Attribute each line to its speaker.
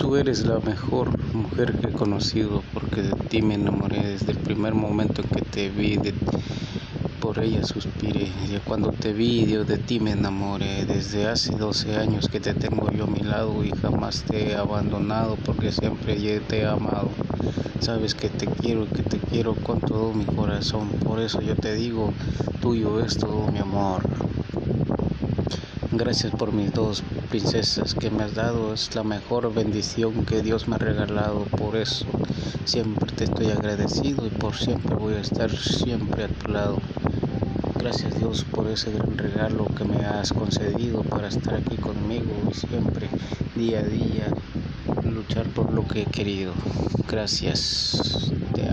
Speaker 1: Tú eres la mejor mujer que he conocido porque de ti me enamoré desde el primer momento en que te vi. por ella suspiré. Y cuando te vi, yo de ti me enamoré. Desde hace 12 años que te tengo yo a mi lado y jamás te he abandonado porque siempre te he amado. Sabes que te quiero y que te quiero con todo mi corazón. Por eso yo te digo, tuyo es todo mi amor. Gracias por mis dos princesas que me has dado. Es la mejor bendición que Dios me ha regalado. Por eso siempre te estoy agradecido y por siempre voy a estar siempre a tu lado. Gracias Dios por ese gran regalo que me has concedido para estar aquí conmigo y siempre, día a día, luchar por lo que he querido. Gracias. Te